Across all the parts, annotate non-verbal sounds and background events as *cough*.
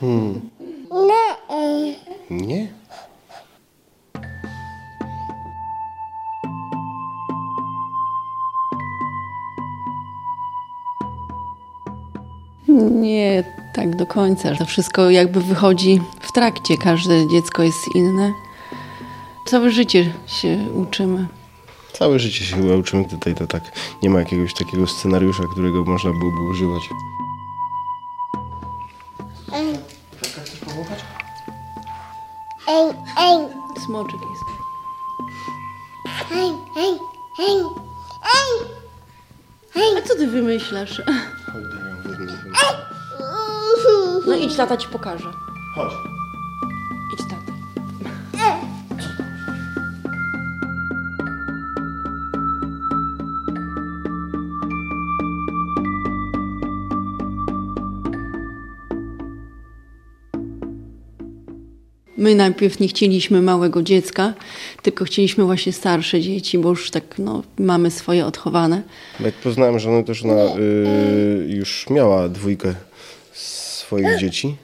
Hmm. Nie? Nie tak do końca. To wszystko jakby wychodzi w trakcie. Każde dziecko jest inne. Całe życie się uczymy. Całe życie się chyba uczymy tutaj, to tak nie ma jakiegoś takiego scenariusza, którego można byłoby używać. Wymyślasz? Chodź, daj ją wezmę. No idź, tata ci pokaże. Chodź. My najpierw nie chcieliśmy małego dziecka, tylko chcieliśmy właśnie starsze dzieci, bo już tak no, mamy swoje odchowane. Jak poznałem żonę, też ona y, już miała dwójkę swoich *gasps* dzieci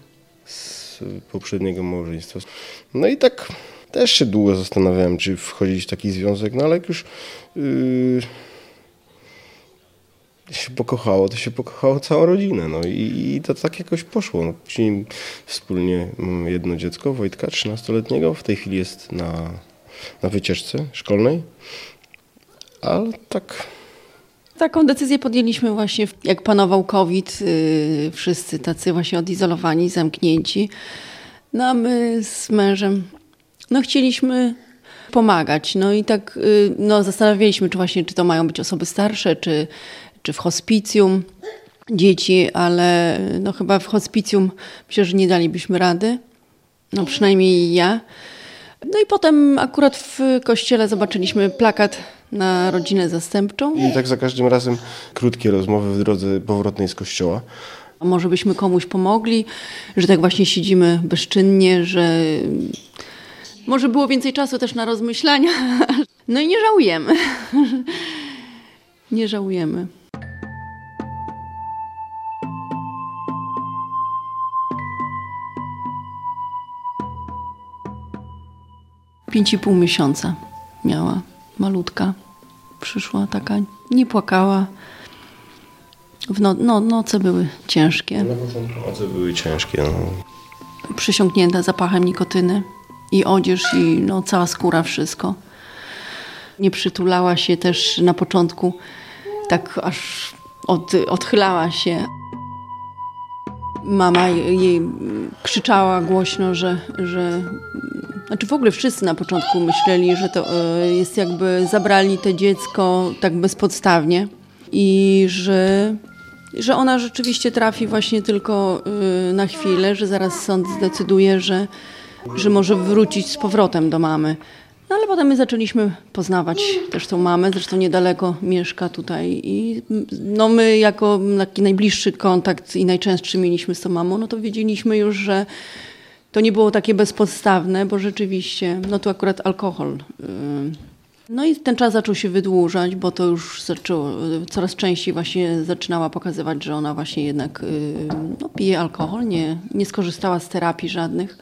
z poprzedniego małżeństwa. No i tak też się długo zastanawiałem, czy wchodzić w taki związek, no ale jak już y, się pokochało, to się pokochało całą rodzinę. No i, i to tak jakoś poszło. No, później wspólnie mamy jedno dziecko, Wojtka, 13-letniego. W tej chwili jest na, na wycieczce szkolnej. Ale tak Taką decyzję podjęliśmy właśnie, jak panował COVID, yy, wszyscy tacy właśnie odizolowani, zamknięci. No a my z mężem, no chcieliśmy pomagać. No i tak yy, no, zastanawialiśmy, czy właśnie, czy to mają być osoby starsze, czy, czy w hospicjum dzieci, ale no chyba w hospicjum myślę, że nie dalibyśmy rady. No przynajmniej ja. No i potem akurat w kościele zobaczyliśmy plakat na rodzinę zastępczą. I tak za każdym razem krótkie rozmowy w drodze powrotnej z kościoła. A może byśmy komuś pomogli, że tak właśnie siedzimy bezczynnie, że może było więcej czasu też na rozmyślania. *laughs* No i nie żałujemy. *laughs* Nie żałujemy. Pięć i pół miesiąca miała malutka. Przyszła taka, nie płakała. W no, no, noce były ciężkie. Noce były ciężkie. No. Przysiągnięta zapachem nikotyny i odzież i no, cała skóra, wszystko. Nie przytulała się też na początku, tak aż od, odchylała się. Mama jej krzyczała głośno, że, że. Znaczy w ogóle wszyscy na początku myśleli, że to e, jest jakby zabrali to dziecko tak bezpodstawnie i że, że ona rzeczywiście trafi właśnie tylko e, na chwilę, że zaraz sąd zdecyduje, że, że może wrócić z powrotem do mamy. No ale potem my zaczęliśmy poznawać też tą mamę, zresztą niedaleko mieszka tutaj i no my jako taki najbliższy kontakt i najczęstszy mieliśmy z tą mamą, no to wiedzieliśmy już, że to nie było takie bezpodstawne, bo rzeczywiście, no tu akurat alkohol. yy. No i ten czas zaczął się wydłużać, bo to już zaczęło, coraz częściej właśnie zaczynała pokazywać, że ona właśnie jednak yy, no, pije alkohol, nie, nie skorzystała z terapii żadnych.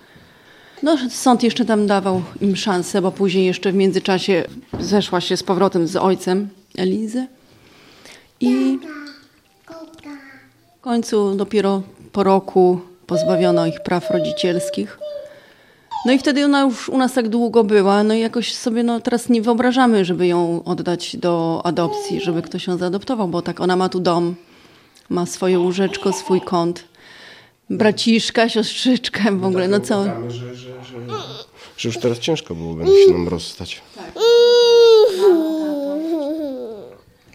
No, sąd jeszcze tam dawał im szansę, bo później jeszcze w międzyczasie zeszła się z powrotem z ojcem Elizy. I w końcu dopiero po roku pozbawiono ich praw rodzicielskich. No i wtedy ona już u nas tak długo była, no i jakoś sobie no, teraz nie wyobrażamy, żeby ją oddać do adopcji, żeby ktoś ją zaadoptował, bo tak ona ma tu dom, ma swoje łóżeczko, swój kąt, braciszka, siostrzyczkę w ogóle, no co... Że, że, że, że już teraz ciężko byłoby się nam rozstać.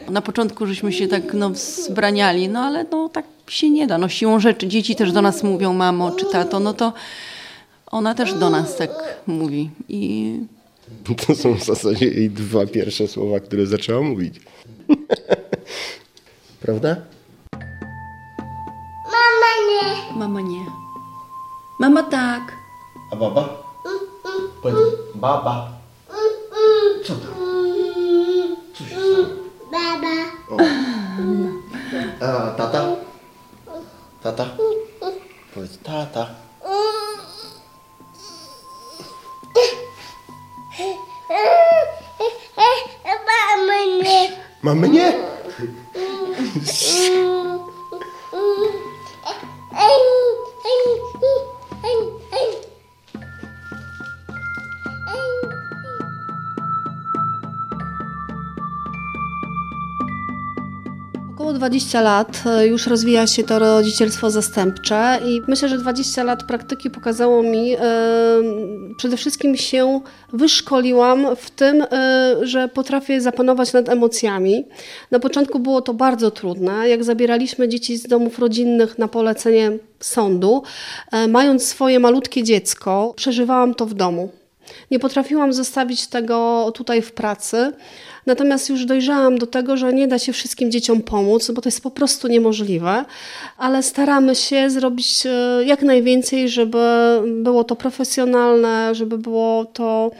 Na początku żeśmy się tak no, zbraniali, no ale no tak się nie da. No siłą rzeczy dzieci też do nas mówią mamo czy tato, no to ona też do nas tak mówi. I *laughs* To są w zasadzie jej dwa pierwsze słowa, które zaczęła mówić. *laughs* Prawda? Mama nie. Mama tak. A baba? Powiedz, baba. Co tam? Co się stało? Baba. O. A tata? Tata? Powiedz, tata. Mamy nie? Mamy nie? *laughs* Około 20 lat e, już rozwija się to rodzicielstwo zastępcze i myślę, że 20 lat praktyki pokazało mi, e, przede wszystkim się wyszkoliłam w tym, e, że potrafię zapanować nad emocjami. Na początku było to bardzo trudne. Jak zabieraliśmy dzieci z domów rodzinnych na polecenie sądu, mając swoje malutkie dziecko, przeżywałam to w domu. Nie potrafiłam zostawić tego tutaj w pracy. Natomiast już dojrzałam do tego, że nie da się wszystkim dzieciom pomóc, bo to jest po prostu niemożliwe, ale staramy się zrobić e, jak najwięcej, żeby było to profesjonalne, żeby było to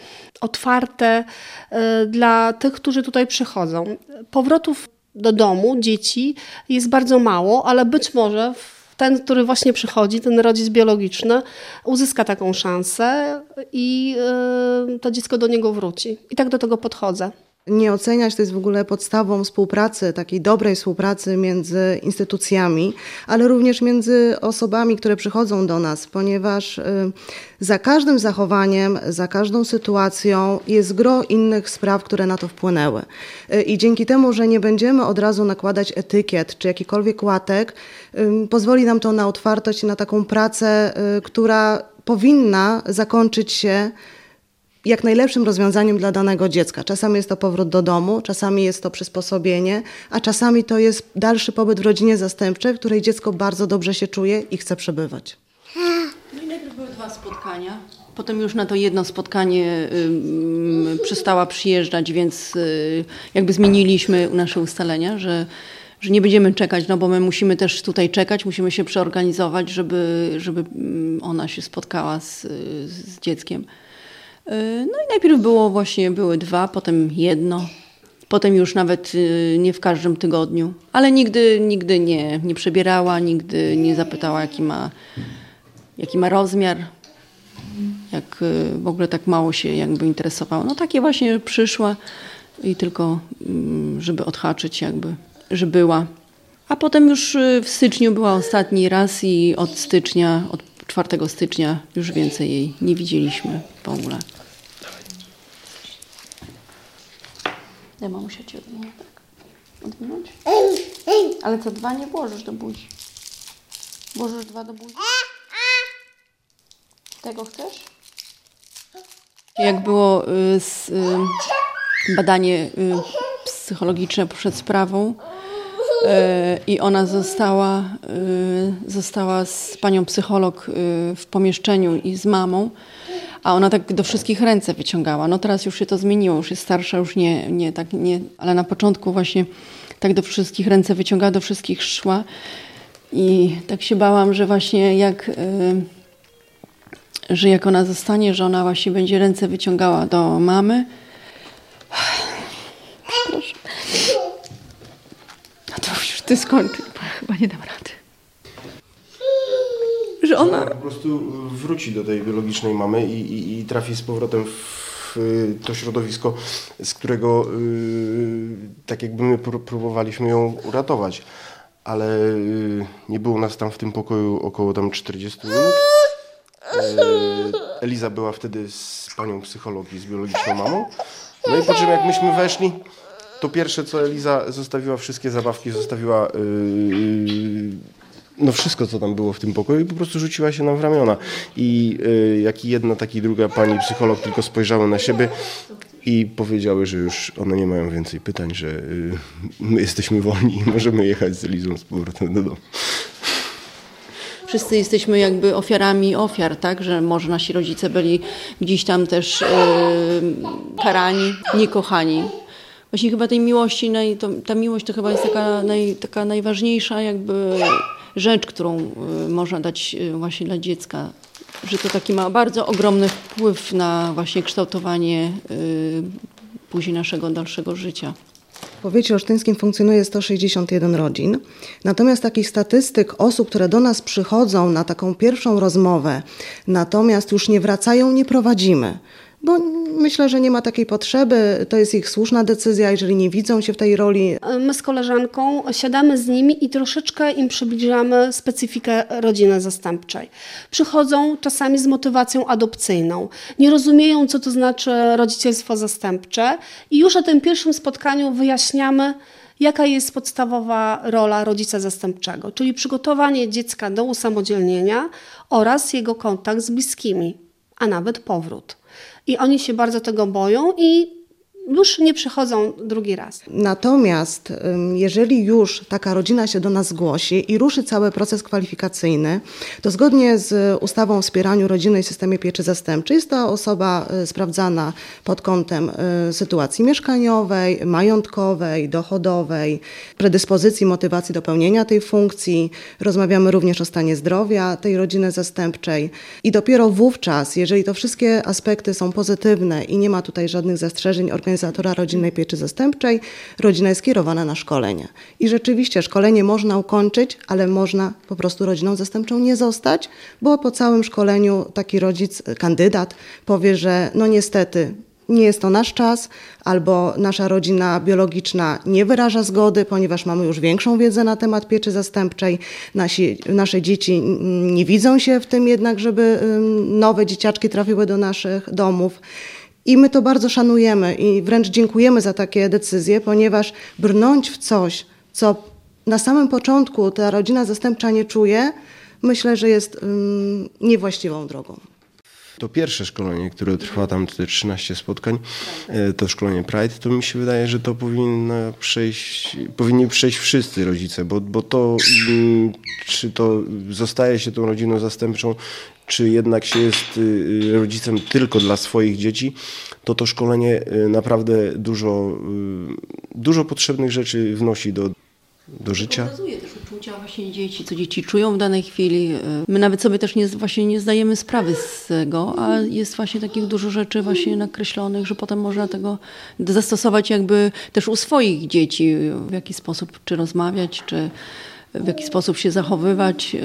otwarte e, dla tych, którzy tutaj przychodzą. Powrotów do domu dzieci jest bardzo mało, ale być może ten, który właśnie przychodzi, ten rodzic biologiczny, uzyska taką szansę i e, to dziecko do niego wróci. I tak do tego podchodzę nie oceniać, to jest w ogóle podstawą współpracy, takiej dobrej współpracy między instytucjami, ale również między osobami, które przychodzą do nas, ponieważ y, za każdym zachowaniem, za każdą sytuacją jest gro innych spraw, które na to wpłynęły. Y, I dzięki temu, że nie będziemy od razu nakładać etykiet czy jakikolwiek łatek, y, pozwoli nam to na otwartość na taką pracę, która powinna zakończyć się jak najlepszym rozwiązaniem dla danego dziecka. Czasami jest to powrót do domu, czasami jest to przysposobienie, a czasami to jest dalszy pobyt w rodzinie zastępczej, w której dziecko bardzo dobrze się czuje i chce przebywać. No i najpierw były dwa spotkania. Potem już na to jedno spotkanie y, przestała przyjeżdżać, więc y, jakby zmieniliśmy nasze ustalenia, że, że nie będziemy czekać, no bo my musimy też tutaj czekać, musimy się przeorganizować, żeby, żeby ona się spotkała z, z dzieckiem. Y, no i najpierw było właśnie, były dwa, potem jedno, potem już nawet y, nie w każdym tygodniu, ale nigdy, nigdy nie, nie przebierała, nigdy nie zapytała jaki ma, jaki ma rozmiar, jak y, w ogóle tak mało się jakby interesowała. No takie właśnie przyszła i tylko mm, żeby odhaczyć jakby, że była. A potem już w styczniu była ostatni raz i od stycznia, od 4 stycznia już więcej jej nie widzieliśmy w ogóle. Ja mamusia ci odmienię, tak? Odwinąć? Ale co, dwa nie włożysz do buzi? Włożysz dwa do buzi? Tego chcesz? Jak było y, z, y, badanie y, psychologiczne przed sprawą y, i ona została, y, została z panią psycholog y, w pomieszczeniu i z mamą, a ona tak do wszystkich ręce wyciągała. No teraz już się to zmieniło, już jest starsza, już nie, nie tak, nie, ale na początku właśnie tak do wszystkich ręce wyciągała, do wszystkich szła i tak się bałam, że właśnie jak, yy, że jak ona zostanie, że ona właśnie będzie ręce wyciągała do mamy. Proszę. No to już ty skończyć, chyba nie dam rady że ona... po prostu wróci do tej biologicznej mamy i, i, i trafi z powrotem w to środowisko, z którego yy, tak jakby my próbowaliśmy ją uratować. Ale yy, nie było nas tam w tym pokoju około tam 40 minut. Yy, Eliza była wtedy z panią psychologii, z biologiczną mamą. No i po czym jak myśmy weszli, to pierwsze co Eliza zostawiła, wszystkie zabawki zostawiła yy, no wszystko, co tam było w tym pokoju po prostu rzuciła się nam w ramiona. I y, jak i jedna, tak i druga pani psycholog tylko spojrzały na siebie i powiedziały, że już one nie mają więcej pytań, że y, my jesteśmy wolni i możemy jechać z Elizą z powrotem do domu. Wszyscy jesteśmy jakby ofiarami ofiar, tak? Że może nasi rodzice byli gdzieś tam też yy, karani, niekochani. Właśnie chyba tej miłości, naj, to, ta miłość to chyba jest taka, naj, taka najważniejsza jakby rzecz, którą y, można dać y, właśnie dla dziecka, że to taki ma bardzo ogromny wpływ na właśnie kształtowanie y, później naszego dalszego życia. W powiecie olsztyńskim funkcjonuje 161 rodzin. Natomiast takich statystyk osób, które do nas przychodzą na taką pierwszą rozmowę, natomiast już nie wracają, nie prowadzimy bo myślę, że nie ma takiej potrzeby. To jest ich słuszna decyzja, jeżeli nie widzą się w tej roli. My z koleżanką siadamy z nimi i troszeczkę im przybliżamy specyfikę rodziny zastępczej. Przychodzą czasami z motywacją adopcyjną, nie rozumieją, co to znaczy rodzicielstwo zastępcze, i już na tym pierwszym spotkaniu wyjaśniamy, jaka jest podstawowa rola rodzica zastępczego, czyli przygotowanie dziecka do usamodzielnienia oraz jego kontakt z bliskimi, a nawet powrót. I oni się bardzo tego boją i już nie przychodzą drugi raz. Natomiast jeżeli już taka rodzina się do nas zgłosi i ruszy cały proces kwalifikacyjny, to zgodnie z ustawą o wspieraniu rodziny i systemie pieczy zastępczej jest ta osoba y, sprawdzana pod kątem y, sytuacji mieszkaniowej, majątkowej, dochodowej, predyspozycji, motywacji do pełnienia tej funkcji. Rozmawiamy również o stanie zdrowia tej rodziny zastępczej i dopiero wówczas, jeżeli to wszystkie aspekty są pozytywne i nie ma tutaj żadnych zastrzeżeń organizacyjnych, organizatora rodzinnej pieczy zastępczej, rodzina jest kierowana na szkolenie. I rzeczywiście szkolenie można ukończyć, ale można po prostu rodziną zastępczą nie zostać, bo po całym szkoleniu taki rodzic, kandydat powie, że no niestety nie jest to nasz czas, albo nasza rodzina biologiczna nie wyraża zgody, ponieważ mamy już większą wiedzę na temat pieczy zastępczej. Nasi, nasze dzieci nie widzą się w tym jednak, żeby nowe dzieciaczki trafiły do naszych domów. I my to bardzo szanujemy i wręcz dziękujemy za takie decyzje, ponieważ brnąć w coś, co na samym początku ta rodzina zastępcza nie czuje, myślę, że jest um, niewłaściwą drogą. To pierwsze szkolenie, które trwa tam te 13 spotkań, e, to szkolenie Pride, to mi się wydaje, że to powinno przejść, powinni przejść wszyscy rodzice, bo, bo to, mm, czy to zostaje się tą rodziną zastępczą, czy jednak się jest y, y, rodzicem tylko dla swoich dzieci, to to szkolenie y, naprawdę dużo, dużo potrzebnych rzeczy wnosi do, do życia. Pokazuje też uczucia właśnie dzieci, co dzieci czują w danej chwili. My nawet sobie też nie, właśnie nie zdajemy sprawy z tego, a jest właśnie takich dużo rzeczy właśnie nakreślonych, że potem można tego zastosować jakby też u swoich dzieci, w jaki sposób, czy rozmawiać, czy w jaki sposób się zachowywać.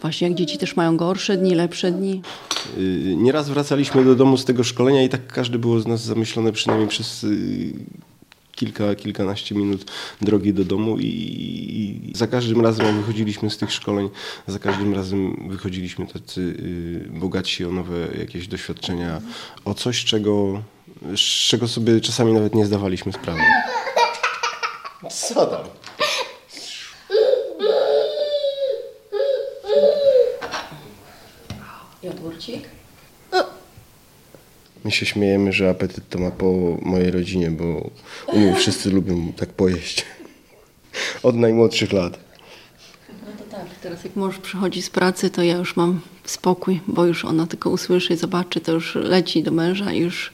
Właśnie jak dzieci też mają gorsze dni, lepsze dni. Y, nieraz wracaliśmy do domu z tego szkolenia i tak każdy było z nas zamyślone przynajmniej przez y, kilka, kilkanaście minut drogi do domu i, i, za każdym razem jak wychodziliśmy z tych szkoleń, za każdym razem wychodziliśmy tacy y, bogaci o nowe jakieś doświadczenia, o coś, czego, z czego sobie czasami nawet nie zdawaliśmy sprawy. Co tam? Jogurcik? My się śmiejemy, że apetyt to ma po mojej rodzinie, bo u mnie wszyscy *laughs* lubią tak pojeść. Od najmłodszych lat. No to tak, teraz jak mąż przychodzi z pracy, to ja już mam spokój, bo już ona tylko usłyszy i zobaczy, to już leci do męża i już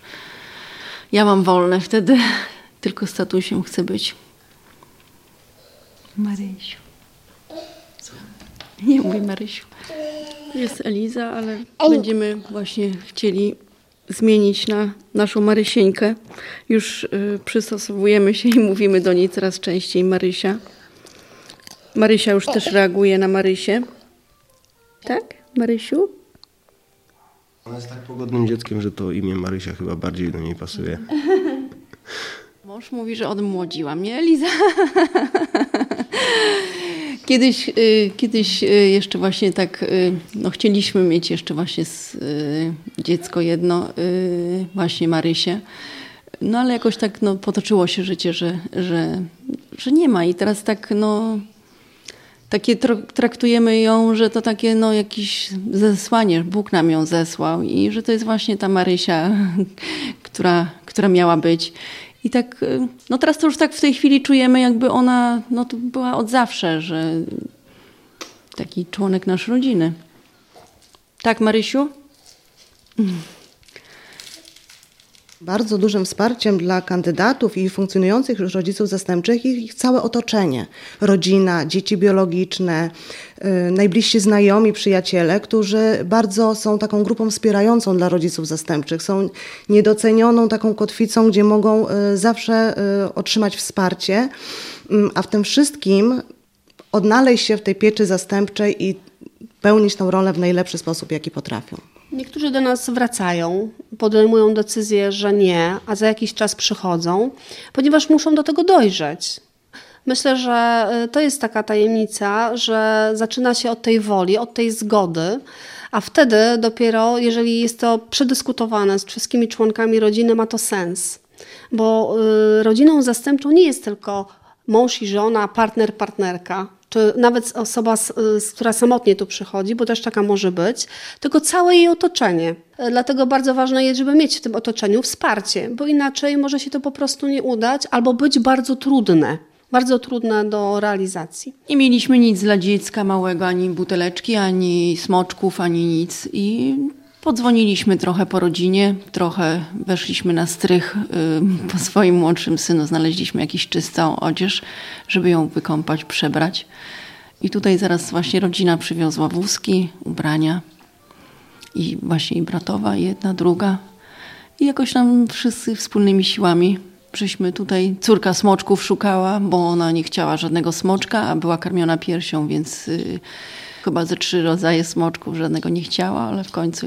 ja mam wolne wtedy. *laughs* Tylko statusiem chcę być. Marysiu. *laughs* Nie mówi Marysiu. Jest Eliza, ale będziemy właśnie chcieli zmienić na naszą Marysieńkę. Już y, przystosowujemy się i mówimy do niej coraz częściej Marysia. Marysia już też reaguje na Marysię. Tak, Marysiu? Ona jest tak pogodnym dzieckiem, że to imię Marysia chyba bardziej do niej pasuje. *laughs* Mąż mówi, że odmłodziła mnie Eliza. *laughs* Kiedyś, y, kiedyś y, jeszcze właśnie tak, y, no chcieliśmy mieć jeszcze właśnie dziecko jedno, właśnie Marysię. No ale jakoś tak no, potoczyło się życie, że, że, że nie ma i teraz tak no takie traktujemy ją, że to takie no jakieś zesłanie, Bóg nam ją zesłał i że to jest właśnie ta Marysia, *laughs* która, która miała być. I tak, y, no teraz to już tak w tej chwili czujemy, jakby ona no to była od zawsze, że taki członek naszej rodziny. Tak, Marysiu? Bardzo dużym wsparciem dla kandydatów i funkcjonujących już rodziców zastępczych jest ich całe otoczenie. Rodzina, dzieci biologiczne, yy, najbliżsi znajomi, przyjaciele, którzy bardzo są taką grupą wspierającą dla rodziców zastępczych. Są niedocenioną taką kotwicą, gdzie mogą yy, zawsze yy, otrzymać wsparcie, mm, a w tym wszystkim odnaleźć się w tej pieczy zastępczej i pełnić tą rolę w najlepszy sposób, jaki potrafią. Niektórzy do nas wracają podejmują decyzję, że nie, a za jakiś czas przychodzą, ponieważ muszą do tego dojrzeć. Myślę, że y, to jest taka tajemnica, że zaczyna się od tej woli, od tej zgody, a wtedy dopiero, jeżeli jest to przedyskutowane z wszystkimi członkami rodziny, ma to sens. Bo y, rodziną zastępczą nie jest tylko mąż i żona, partner, partnerka, czy nawet osoba, która samotnie tu przychodzi, bo też taka może być, tylko całe jej otoczenie. Dlatego bardzo ważne jest, żeby mieć w tym otoczeniu wsparcie, bo inaczej może się to po prostu nie udać albo być bardzo trudne bardzo trudne do realizacji. Nie mieliśmy nic dla dziecka małego, ani buteleczki, ani smoczków, ani nic. I podzwoniliśmy trochę po rodzinie, trochę weszliśmy na strych y, po swoim młodszym synu, znaleźliśmy jakiś czystą odzież, żeby ją wykąpać, przebrać. I tutaj zaraz właśnie rodzina przywiozła wózki, ubrania i właśnie i bratowa, jedna, druga. I jakoś nam wszyscy wspólnymi siłami żeśmy tutaj, córka smoczków szukała, bo ona nie chciała żadnego smoczka, a była karmiona piersią, więc y, chyba ze trzy rodzaje smoczków żadnego nie chciała, ale w końcu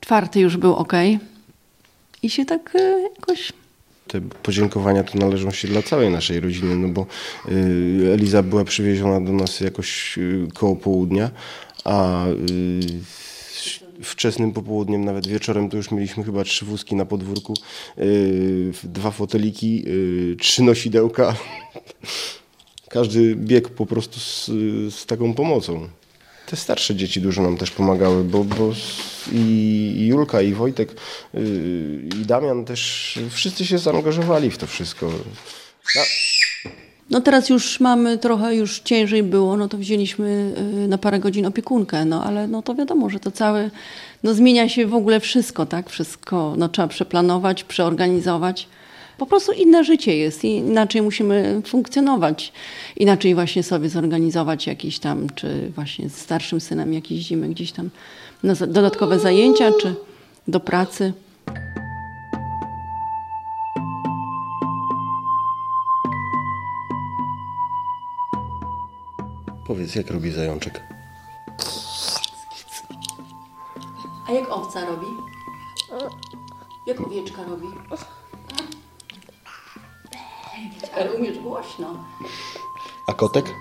czwarty już był ok. I się tak y, jakoś te podziękowania to należą się dla całej naszej rodziny, no bo y, Eliza była przywieziona do nas jakoś y, koło południa, a wczesnym popołudniem, nawet wieczorem, to już mieliśmy chyba trzy wózki na podwórku, dwa foteliki, trzy nosidełka. Każdy biegł po prostu z, z, taką pomocą. Te starsze dzieci dużo nam też pomagały, bo, bo i Julka, i Wojtek, yy, i Damian też, wszyscy się zaangażowali w to wszystko. No. No teraz już mamy trochę, już ciężej było, no to wzięliśmy y, na parę godzin opiekunkę, no ale no to wiadomo, że to całe, no zmienia się w ogóle wszystko, tak? Wszystko no, trzeba przeplanować, przeorganizować. Po prostu inne życie jest i inaczej musimy funkcjonować. Inaczej właśnie sobie zorganizować jakieś tam, czy właśnie z starszym synem jak jeździmy gdzieś tam na dodatkowe zajęcia, czy do pracy. Powiedz, jak robi zajączek? A jak owca robi? Jak owieczka robi? Ale umiesz głośno. A kotek?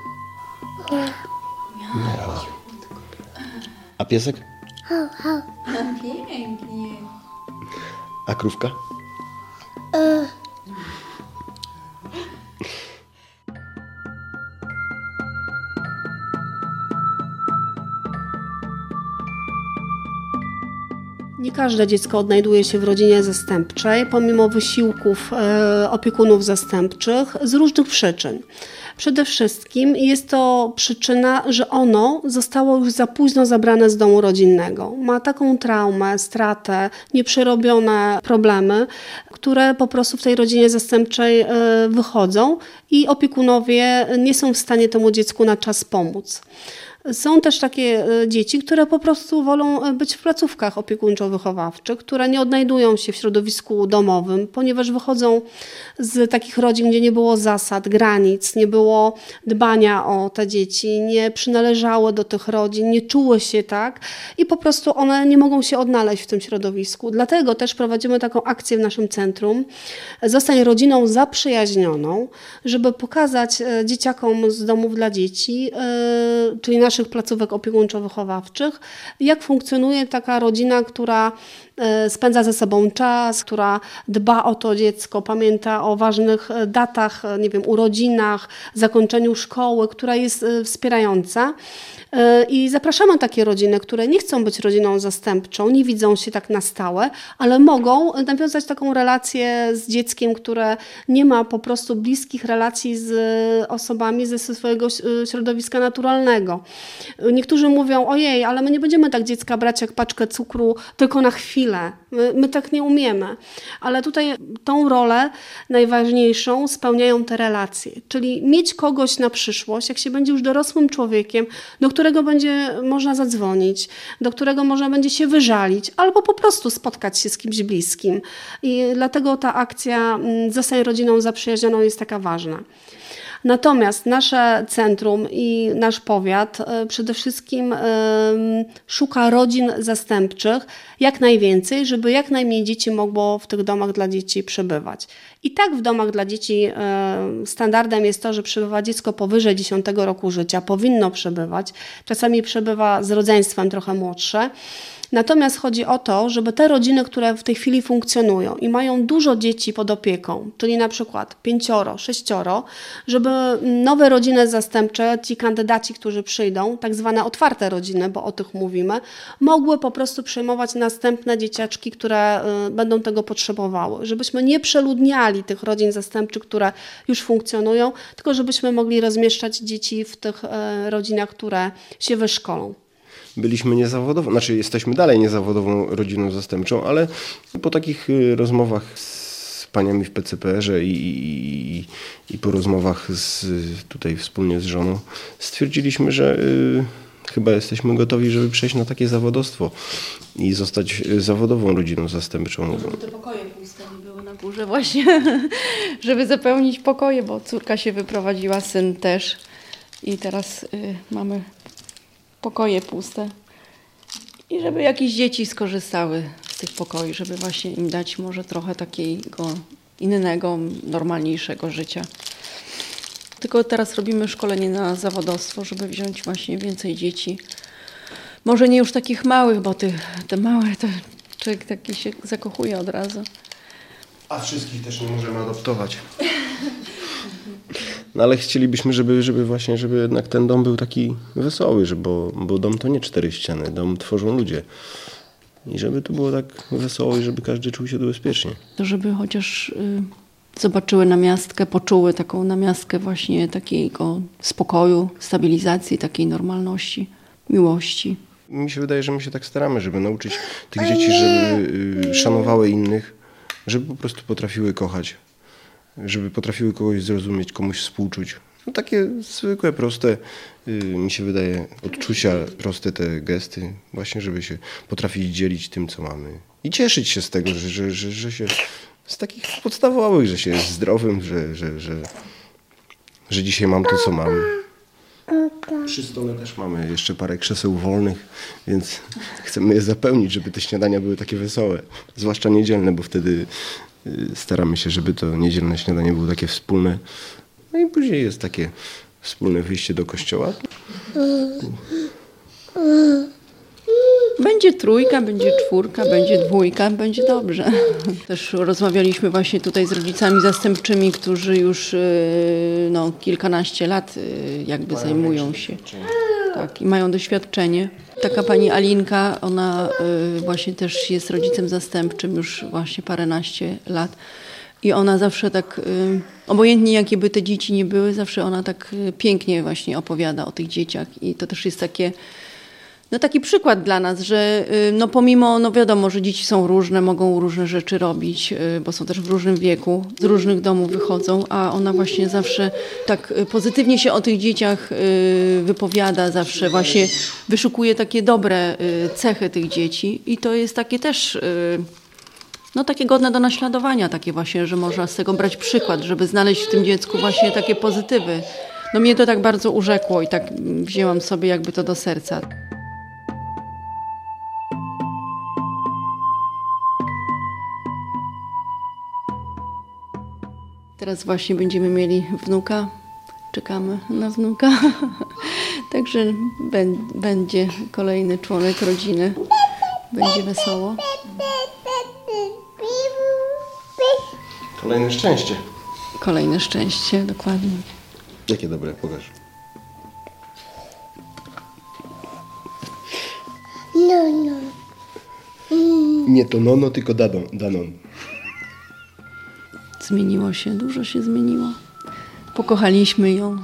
Miał. A piesek? Pięknie. A krówka? Nie każde dziecko odnajduje się w rodzinie zastępczej, pomimo wysiłków e, opiekunów zastępczych z różnych przyczyn. Przede wszystkim jest to przyczyna, że ono zostało już za późno zabrane z domu rodzinnego. Ma taką traumę, stratę, nieprzerobione problemy, które po prostu w tej rodzinie zastępczej e, wychodzą i opiekunowie nie są w stanie temu dziecku na czas pomóc. Są też takie e, dzieci, które po prostu wolą e, być w placówkach opiekuńczo-wychowawczych, które nie odnajdują się w środowisku domowym, ponieważ wychodzą z takich rodzin, gdzie nie było zasad, granic, nie było dbania o te dzieci, nie przynależały do tych rodzin, nie czuły się tak i po prostu one nie mogą się odnaleźć w tym środowisku. Dlatego też prowadzimy taką akcję w naszym centrum. Zostań rodziną zaprzyjaźnioną, żeby pokazać e, dzieciakom z domów dla dzieci, czyli naszym naszych placówek opiekuńczo-wychowawczych, jak funkcjonuje taka rodzina, która spędza ze sobą czas, która dba o to dziecko, pamięta o ważnych e, datach, e, nie wiem, urodzinach, zakończeniu szkoły, która jest wspierająca. I zapraszamy takie rodziny, które nie chcą być rodziną zastępczą, nie widzą się tak na stałe, ale mogą nawiązać taką relację z dzieckiem, które nie ma po prostu bliskich relacji z osobami ze swojego środowiska naturalnego. Niektórzy mówią, ojej, ale my nie będziemy tak dziecka brać jak paczkę cukru tylko na chwilę. My, my tak nie umiemy. Ale tutaj tą rolę najważniejszą spełniają te relacje. Czyli mieć kogoś na przyszłość, jak się będzie już dorosłym człowiekiem, do którego będzie można zadzwonić, do którego można będzie się wyżalić, albo po prostu spotkać się z kimś bliskim. I dlatego ta akcja mm, Zostań rodziną zaprzyjaźnioną jest taka ważna. Natomiast nasze centrum i nasz powiat e, przede wszystkim em, szuka rodzin zastępczych jak najwięcej, żeby jak najmniej dzieci mogło w tych domach dla dzieci przebywać. I tak w domach dla dzieci e, standardem jest to, że przebywa dziecko powyżej 10 roku życia, powinno przebywać. Czasami przebywa z rodzeństwem trochę młodsze. Natomiast chodzi o to, żeby te rodziny, które w tej chwili funkcjonują i mają dużo dzieci pod opieką, czyli na przykład pięcioro, sześcioro, żeby nowe rodziny zastępcze, ci kandydaci, którzy przyjdą, tak zwane otwarte rodziny, bo o tych mówimy, mogły po prostu przejmować następne dzieciaczki, które y, będą tego potrzebowały. Żebyśmy nie przeludniali tych rodzin zastępczych, które już funkcjonują, tylko żebyśmy mogli rozmieszczać dzieci w tych y, rodzinach, które się wyszkolą byliśmy niezawodową, znaczy jesteśmy dalej niezawodową rodziną zastępczą, ale po takich y, rozmowach z paniami w PCPR-ze i, i, i po rozmowach z, tutaj wspólnie z żoną stwierdziliśmy, że y, chyba jesteśmy gotowi, żeby przejść na takie zawodowstwo i zostać y, zawodową rodziną zastępczą. Te pokoje puste nie były na górze właśnie, *laughs* żeby zapełnić pokoje, bo córka się wyprowadziła, syn też i teraz y, mamy pokoje puste. I żeby jakieś dzieci skorzystały z tych pokoi, żeby właśnie im dać może trochę takiego innego, normalniejszego życia. Tylko teraz robimy szkolenie na zawodowstwo, żeby wziąć właśnie więcej dzieci. Może nie już takich małych, bo te, te małe to człowiek taki się zakochuje od razu. A wszystkich też nie możemy adoptować. *laughs* No ale chcielibyśmy, żeby, żeby właśnie, żeby jednak ten dom był taki wesoły, że, bo, bo dom to nie cztery ściany, dom tworzą ludzie. I żeby to było tak wesoło i żeby każdy czuł się tu bezpiecznie. To żeby chociaż y, zobaczyły namiastkę, poczuły taką namiastkę właśnie takiego spokoju, stabilizacji, takiej normalności, miłości. Mi się wydaje, że my się tak staramy, żeby nauczyć tych dzieci, żeby y, szanowały innych, żeby po prostu potrafiły kochać, żeby potrafiły kogoś zrozumieć, komuś współczuć. No takie zwykłe, proste, y, mi się wydaje, odczucia, proste te gesty, właśnie, żeby się potrafić dzielić tym, co mamy. I cieszyć się z tego, że, że, że, że się z takich podstawowych, że się jest zdrowym, że, że, że, że dzisiaj mam to, co mam. Przy stole też mamy jeszcze parę krzeseł wolnych, więc chcemy je zapełnić, żeby te śniadania były takie wesołe. Zwłaszcza niedzielne, bo wtedy staramy się, żeby to niedzielne śniadanie było takie wspólne. No i później jest takie wspólne wyjście do kościoła. Będzie trójka, będzie czwórka, będzie dwójka, będzie dobrze. Też rozmawialiśmy właśnie tutaj z rodzicami zastępczymi, którzy już y, no, kilkanaście lat y, jakby zajmują się. Tak, i mają doświadczenie. Taka pani Alinka, ona y, właśnie też jest rodzicem zastępczym już właśnie paręnaście lat. I ona zawsze tak, y, obojętnie jakie by te dzieci nie były, zawsze ona tak y, pięknie właśnie opowiada o tych dzieciach. I to też jest takie, no taki przykład dla nas, że y, no pomimo, no wiadomo, że dzieci są różne, mogą różne rzeczy robić, y, bo są też w różnym wieku, z różnych domów wychodzą, a ona właśnie zawsze tak y, pozytywnie się o tych dzieciach wypowiada, zawsze właśnie wyszukuje takie dobre cechy tych dzieci i to jest takie też... no takie godne do naśladowania, takie właśnie, że można z tego brać przykład, żeby znaleźć w tym dziecku właśnie takie pozytywy. No mnie to tak bardzo urzekło i tak wzięłam sobie jakby to do serca. Teraz właśnie będziemy mieli wnuka. Czekamy na wnuka. *laughs* Także bę- będzie kolejny członek rodziny. Będzie wesoło. Kolejne szczęście. Kolejne szczęście, dokładnie. Jakie dobre, pokaż. No, no. Nie to nono, tylko dadon, danon. Zmieniło się, dużo się zmieniło. Pokochaliśmy ją.